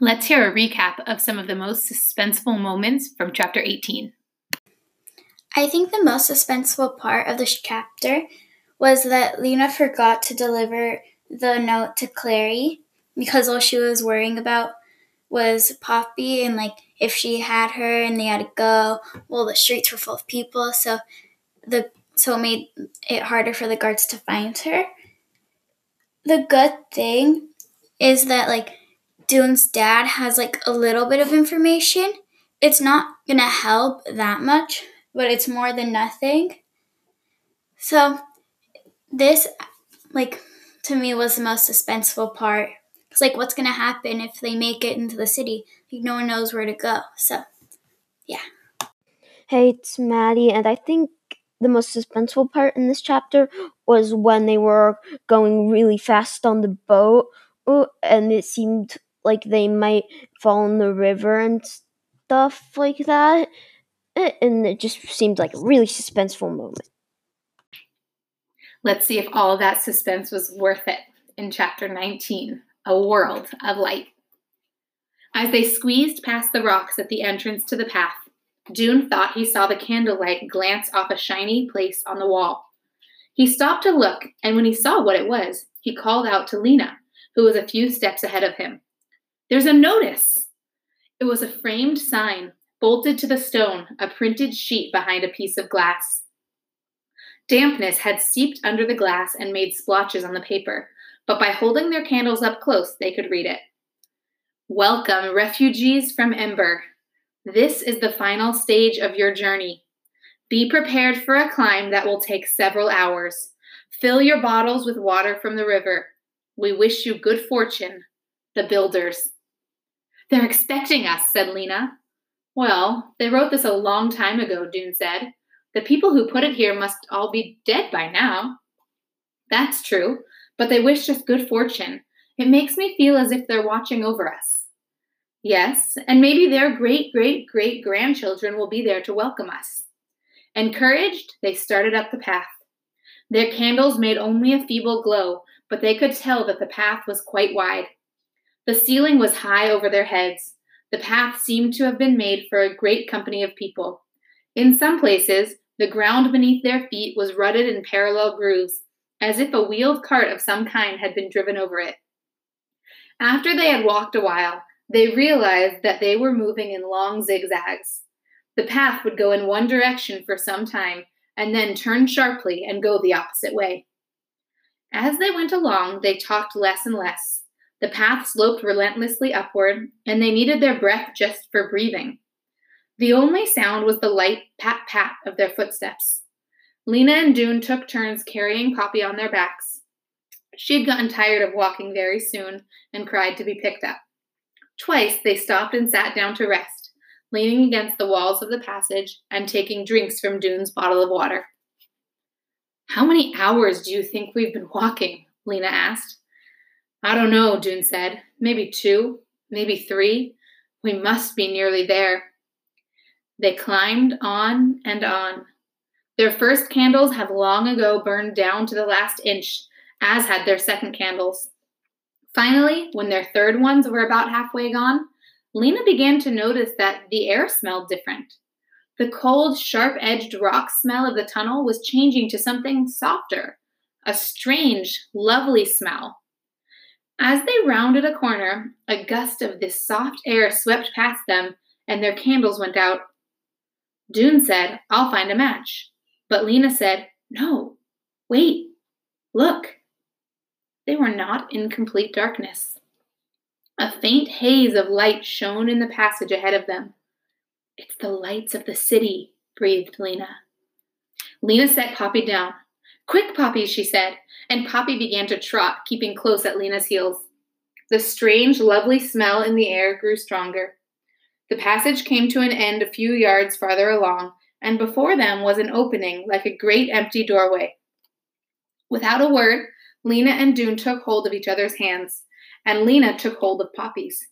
Let's hear a recap of some of the most suspenseful moments from chapter 18. I think the most suspenseful part of this chapter was that Lena forgot to deliver the note to Clary because all she was worrying about was Poppy and like if she had her and they had to go, well the streets were full of people, so the so it made it harder for the guards to find her. The good thing is that like Doon's dad has like a little bit of information. It's not gonna help that much, but it's more than nothing. So this like to me was the most suspenseful part. It's like what's gonna happen if they make it into the city? Like no one knows where to go. So yeah. Hey, it's Maddie, and I think the most suspenseful part in this chapter was when they were going really fast on the boat, and it seemed like they might fall in the river and stuff like that. Eh, and it just seemed like a really suspenseful moment. Let's see if all that suspense was worth it in chapter 19 A World of Light. As they squeezed past the rocks at the entrance to the path, Doon thought he saw the candlelight glance off a shiny place on the wall. He stopped to look, and when he saw what it was, he called out to Lena, who was a few steps ahead of him. There's a notice! It was a framed sign, bolted to the stone, a printed sheet behind a piece of glass. Dampness had seeped under the glass and made splotches on the paper, but by holding their candles up close, they could read it. Welcome, refugees from Ember. This is the final stage of your journey. Be prepared for a climb that will take several hours. Fill your bottles with water from the river. We wish you good fortune. The builders. They're expecting us, said Lena. Well, they wrote this a long time ago, Doon said. The people who put it here must all be dead by now. That's true, but they wished us good fortune. It makes me feel as if they're watching over us. Yes, and maybe their great great great grandchildren will be there to welcome us. Encouraged, they started up the path. Their candles made only a feeble glow, but they could tell that the path was quite wide. The ceiling was high over their heads. The path seemed to have been made for a great company of people. In some places, the ground beneath their feet was rutted in parallel grooves, as if a wheeled cart of some kind had been driven over it. After they had walked a while, they realized that they were moving in long zigzags. The path would go in one direction for some time and then turn sharply and go the opposite way. As they went along, they talked less and less. The path sloped relentlessly upward, and they needed their breath just for breathing. The only sound was the light pat pat of their footsteps. Lena and Doon took turns carrying Poppy on their backs. She had gotten tired of walking very soon and cried to be picked up. Twice they stopped and sat down to rest, leaning against the walls of the passage and taking drinks from Doon's bottle of water. How many hours do you think we've been walking? Lena asked. I don't know, Doon said. Maybe two, maybe three. We must be nearly there. They climbed on and on. Their first candles had long ago burned down to the last inch, as had their second candles. Finally, when their third ones were about halfway gone, Lena began to notice that the air smelled different. The cold, sharp edged rock smell of the tunnel was changing to something softer, a strange, lovely smell. As they rounded a corner, a gust of this soft air swept past them, and their candles went out. Doon said, I'll find a match. But Lena said, No, wait, look. They were not in complete darkness. A faint haze of light shone in the passage ahead of them. It's the lights of the city, breathed Lena. Lena set Poppy down. Quick, Poppy, she said, and Poppy began to trot, keeping close at Lena's heels. The strange, lovely smell in the air grew stronger. The passage came to an end a few yards farther along, and before them was an opening like a great empty doorway. Without a word, Lena and Doon took hold of each other's hands, and Lena took hold of Poppy's.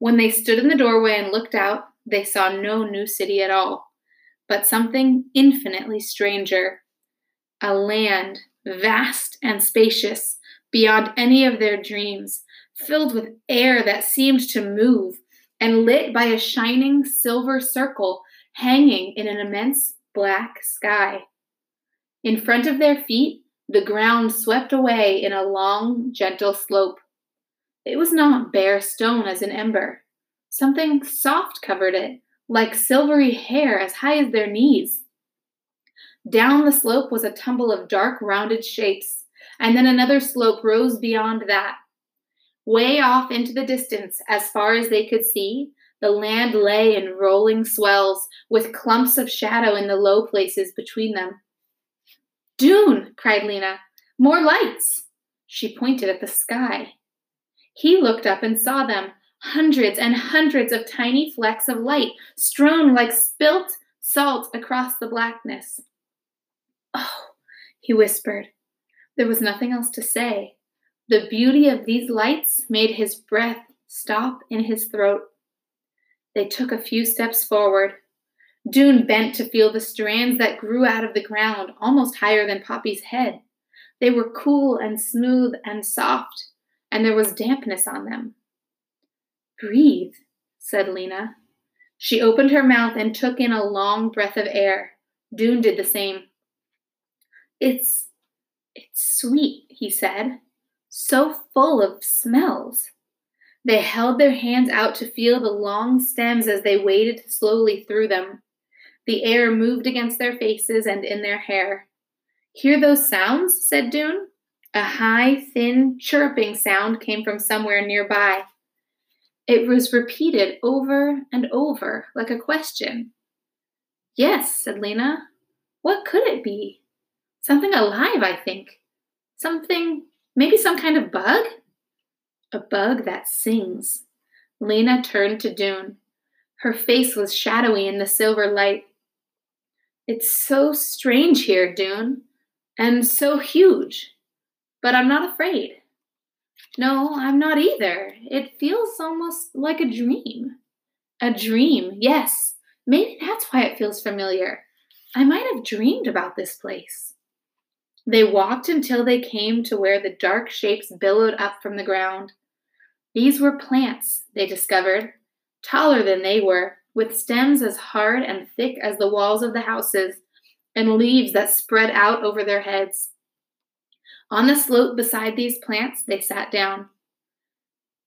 When they stood in the doorway and looked out, they saw no new city at all, but something infinitely stranger a land vast and spacious beyond any of their dreams, filled with air that seemed to move, and lit by a shining silver circle hanging in an immense black sky. In front of their feet, the ground swept away in a long, gentle slope. It was not bare stone as an ember. Something soft covered it, like silvery hair as high as their knees. Down the slope was a tumble of dark, rounded shapes, and then another slope rose beyond that. Way off into the distance, as far as they could see, the land lay in rolling swells, with clumps of shadow in the low places between them. Doon, cried Lena. More lights. She pointed at the sky. He looked up and saw them, hundreds and hundreds of tiny flecks of light strewn like spilt salt across the blackness. Oh, he whispered. There was nothing else to say. The beauty of these lights made his breath stop in his throat. They took a few steps forward. Doon bent to feel the strands that grew out of the ground, almost higher than Poppy's head. They were cool and smooth and soft, and there was dampness on them. Breathe, said Lena. She opened her mouth and took in a long breath of air. Doon did the same. It's it's sweet, he said, so full of smells. They held their hands out to feel the long stems as they waded slowly through them. The air moved against their faces and in their hair. Hear those sounds? said Doon. A high, thin, chirping sound came from somewhere nearby. It was repeated over and over, like a question. Yes, said Lena. What could it be? Something alive, I think. Something, maybe some kind of bug? A bug that sings. Lena turned to Doon. Her face was shadowy in the silver light. It's so strange here, Doon, and so huge. But I'm not afraid. No, I'm not either. It feels almost like a dream. A dream, yes. Maybe that's why it feels familiar. I might have dreamed about this place. They walked until they came to where the dark shapes billowed up from the ground. These were plants, they discovered, taller than they were, with stems as hard and thick as the walls of the houses, and leaves that spread out over their heads. On the slope beside these plants, they sat down.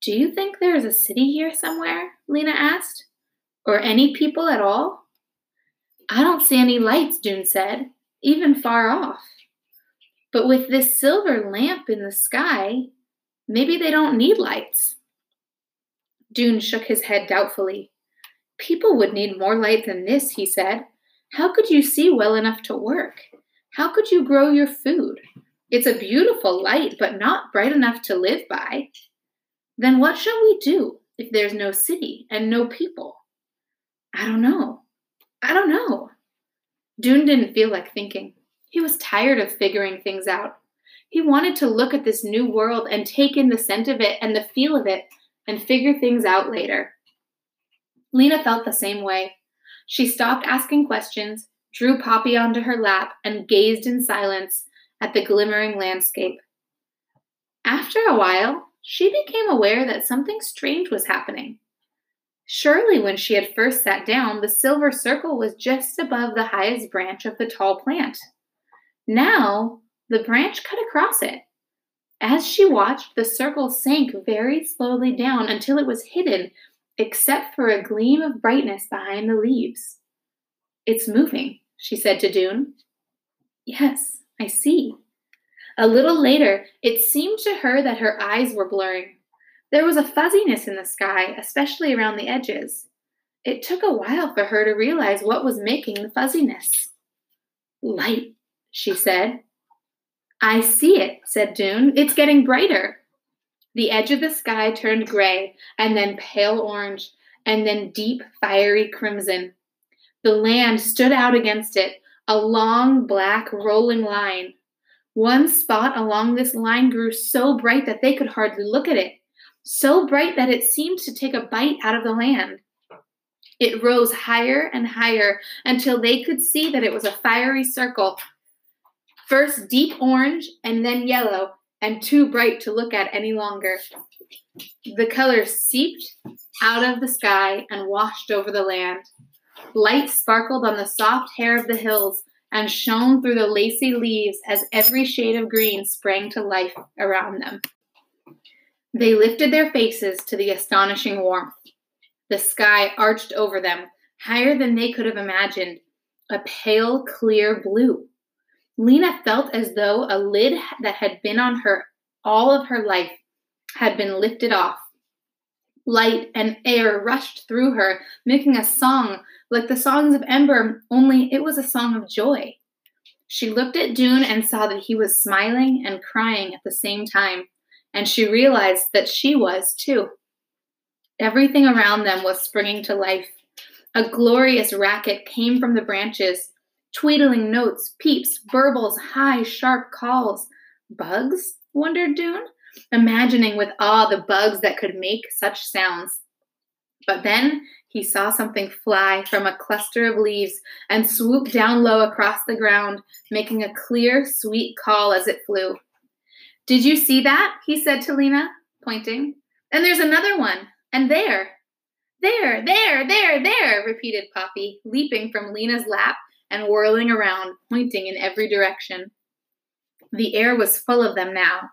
Do you think there is a city here somewhere? Lena asked. Or any people at all? I don't see any lights, Doon said, even far off. But with this silver lamp in the sky, maybe they don't need lights. Doon shook his head doubtfully. People would need more light than this, he said. How could you see well enough to work? How could you grow your food? It's a beautiful light, but not bright enough to live by. Then what shall we do if there's no city and no people? I don't know. I don't know. Doon didn't feel like thinking. He was tired of figuring things out. He wanted to look at this new world and take in the scent of it and the feel of it and figure things out later. Lena felt the same way. She stopped asking questions, drew Poppy onto her lap, and gazed in silence at the glimmering landscape. After a while, she became aware that something strange was happening. Surely, when she had first sat down, the silver circle was just above the highest branch of the tall plant. Now, the branch cut across it. As she watched, the circle sank very slowly down until it was hidden, except for a gleam of brightness behind the leaves. It's moving, she said to Doon. Yes, I see. A little later, it seemed to her that her eyes were blurring. There was a fuzziness in the sky, especially around the edges. It took a while for her to realize what was making the fuzziness. Light, she said. I see it, said Doon. It's getting brighter. The edge of the sky turned gray, and then pale orange, and then deep, fiery crimson. The land stood out against it, a long, black, rolling line. One spot along this line grew so bright that they could hardly look at it, so bright that it seemed to take a bite out of the land. It rose higher and higher until they could see that it was a fiery circle, first deep orange and then yellow, and too bright to look at any longer. The colors seeped out of the sky and washed over the land. Light sparkled on the soft hair of the hills and shone through the lacy leaves as every shade of green sprang to life around them. They lifted their faces to the astonishing warmth. The sky arched over them, higher than they could have imagined, a pale, clear blue. Lena felt as though a lid that had been on her all of her life had been lifted off. Light and air rushed through her, making a song like the songs of Ember, only it was a song of joy. She looked at Doon and saw that he was smiling and crying at the same time, and she realized that she was too. Everything around them was springing to life. A glorious racket came from the branches, tweedling notes, peeps, burbles, high, sharp calls. Bugs? wondered Doon, imagining with awe the bugs that could make such sounds. But then he saw something fly from a cluster of leaves and swoop down low across the ground, making a clear, sweet call as it flew. Did you see that? he said to Lena, pointing. And there's another one. And there, there, there, there, there, repeated Poppy, leaping from Lena's lap and whirling around, pointing in every direction. The air was full of them now.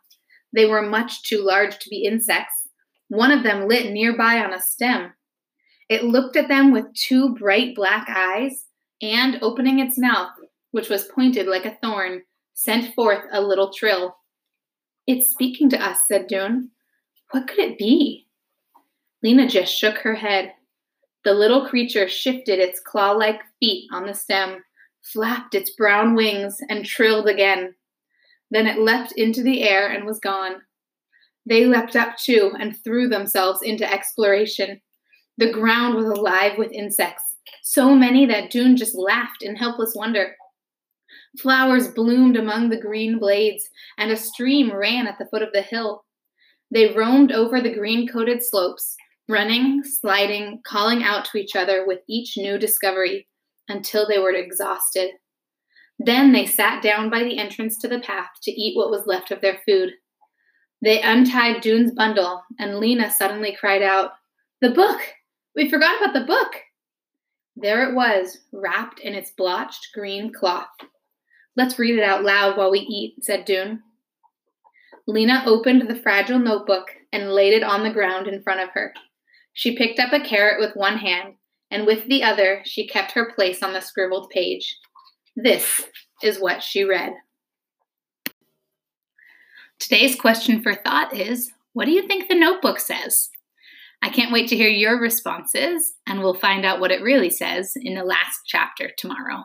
They were much too large to be insects. One of them lit nearby on a stem. It looked at them with two bright black eyes, and opening its mouth, which was pointed like a thorn, sent forth a little trill. It's speaking to us, said Doon. What could it be? Lena just shook her head. The little creature shifted its claw like feet on the stem, flapped its brown wings, and trilled again. Then it leapt into the air and was gone. They leapt up too and threw themselves into exploration. The ground was alive with insects, so many that Doon just laughed in helpless wonder. Flowers bloomed among the green blades, and a stream ran at the foot of the hill. They roamed over the green coated slopes, running, sliding, calling out to each other with each new discovery until they were exhausted. Then they sat down by the entrance to the path to eat what was left of their food. They untied Doon's bundle, and Lena suddenly cried out, The book! We forgot about the book! There it was, wrapped in its blotched green cloth. Let's read it out loud while we eat, said Doon. Lena opened the fragile notebook and laid it on the ground in front of her. She picked up a carrot with one hand, and with the other she kept her place on the scribbled page. This is what she read. Today's question for thought is What do you think the notebook says? I can't wait to hear your responses, and we'll find out what it really says in the last chapter tomorrow.